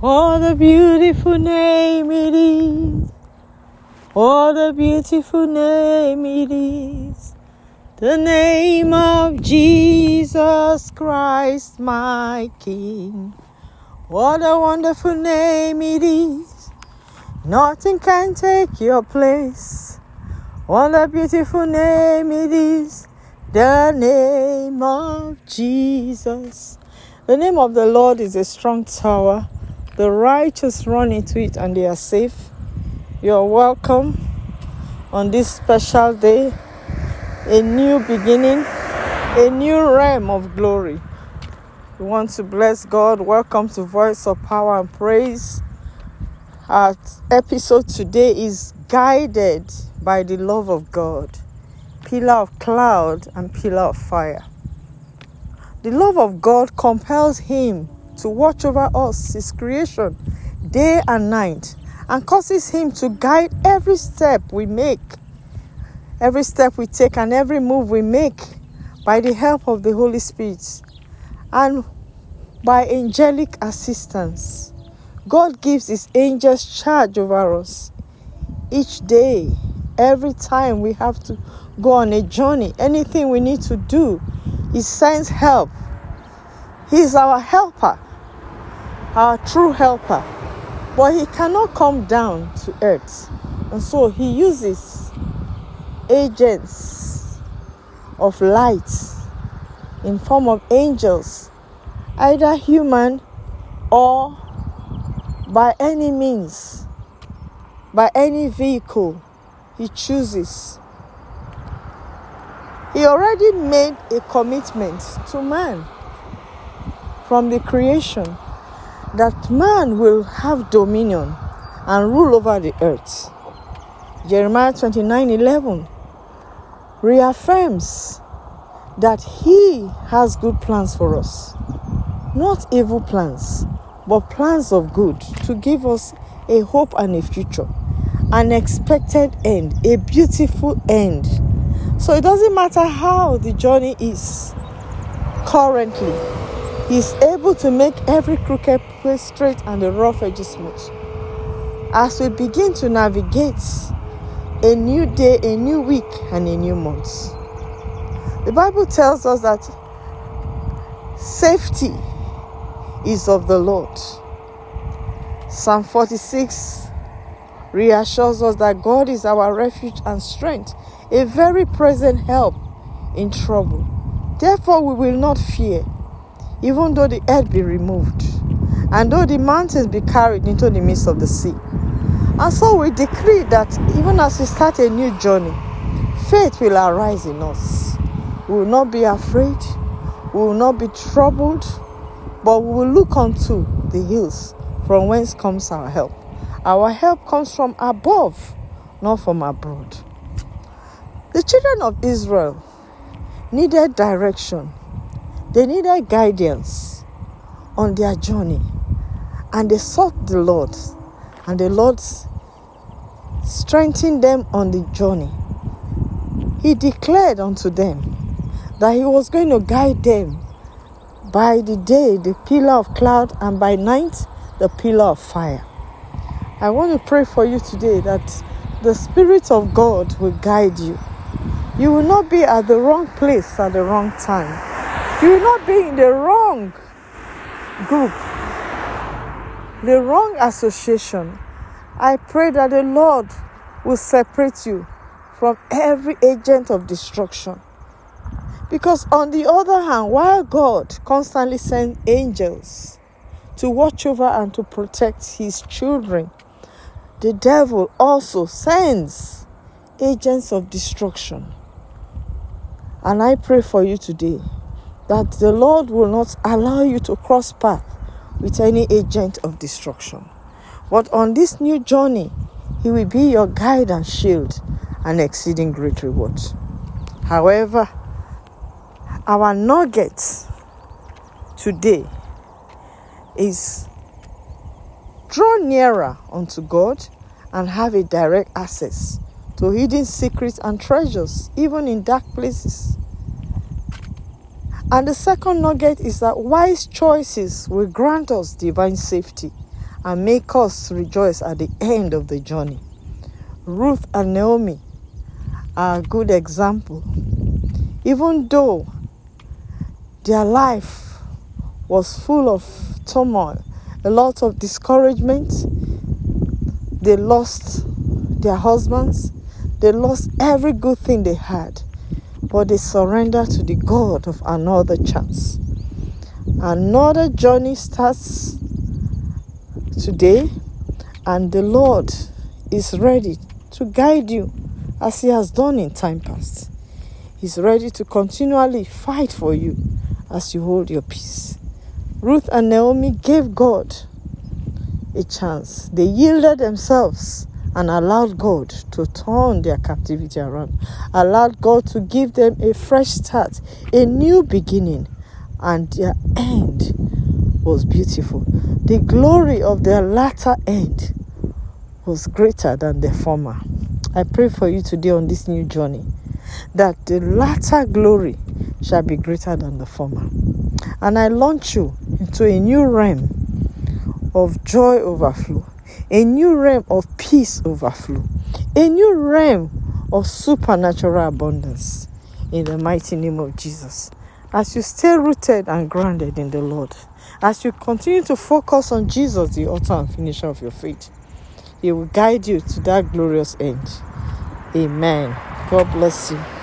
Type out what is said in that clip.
What a beautiful name it is. What a beautiful name it is. The name of Jesus Christ, my King. What a wonderful name it is. Nothing can take your place. What a beautiful name it is. The name of Jesus. The name of the Lord is a strong tower. The righteous run into it and they are safe. You are welcome on this special day. A new beginning, a new realm of glory. We want to bless God. Welcome to Voice of Power and Praise. Our episode today is guided by the love of God, pillar of cloud and pillar of fire. The love of God compels Him to watch over us, His creation, day and night, and causes Him to guide every step we make, every step we take, and every move we make by the help of the Holy Spirit and by angelic assistance. God gives His angels charge over us each day, every time we have to go on a journey, anything we need to do, He sends help. He is our helper our true helper. But he cannot come down to earth. And so he uses agents of light in form of angels, either human or by any means, by any vehicle he chooses. He already made a commitment to man from the creation that man will have dominion and rule over the earth. Jeremiah 29 11 reaffirms that he has good plans for us. Not evil plans, but plans of good to give us a hope and a future, an expected end, a beautiful end. So it doesn't matter how the journey is currently, He's able to make every crooked place straight and the rough edges smooth. As we begin to navigate a new day, a new week, and a new month, the Bible tells us that safety is of the Lord. Psalm 46 reassures us that God is our refuge and strength, a very present help in trouble. Therefore, we will not fear even though the earth be removed, and though the mountains be carried into the midst of the sea. And so we decree that even as we start a new journey, faith will arise in us. We will not be afraid, we will not be troubled, but we will look unto the hills from whence comes our help. Our help comes from above, not from abroad. The children of Israel needed direction they needed guidance on their journey, and they sought the Lord, and the Lord strengthened them on the journey. He declared unto them that He was going to guide them by the day, the pillar of cloud, and by night, the pillar of fire. I want to pray for you today that the Spirit of God will guide you. You will not be at the wrong place at the wrong time. You will not be in the wrong group, the wrong association. I pray that the Lord will separate you from every agent of destruction. Because, on the other hand, while God constantly sends angels to watch over and to protect his children, the devil also sends agents of destruction. And I pray for you today that the Lord will not allow you to cross path with any agent of destruction. But on this new journey, He will be your guide and shield and exceeding great reward. However, our nugget today is draw nearer unto God and have a direct access to hidden secrets and treasures, even in dark places. And the second nugget is that wise choices will grant us divine safety and make us rejoice at the end of the journey. Ruth and Naomi are a good example. Even though their life was full of turmoil, a lot of discouragement, they lost their husbands, they lost every good thing they had, but they surrender to the God of another chance. Another journey starts today, and the Lord is ready to guide you as He has done in time past. He's ready to continually fight for you as you hold your peace. Ruth and Naomi gave God a chance. They yielded themselves and allowed God to turn their captivity around, allowed God to give them a fresh start, a new beginning, and their end was beautiful. The glory of their latter end was greater than the former. I pray for you today on this new journey that the latter glory shall be greater than the former. And I launch you into a new realm of joy overflow, a new realm of peace overflow, a new realm of supernatural abundance in the mighty name of Jesus. As you stay rooted and grounded in the Lord, as you continue to focus on Jesus, the author and finisher of your faith, He will guide you to that glorious end. Amen. God bless you.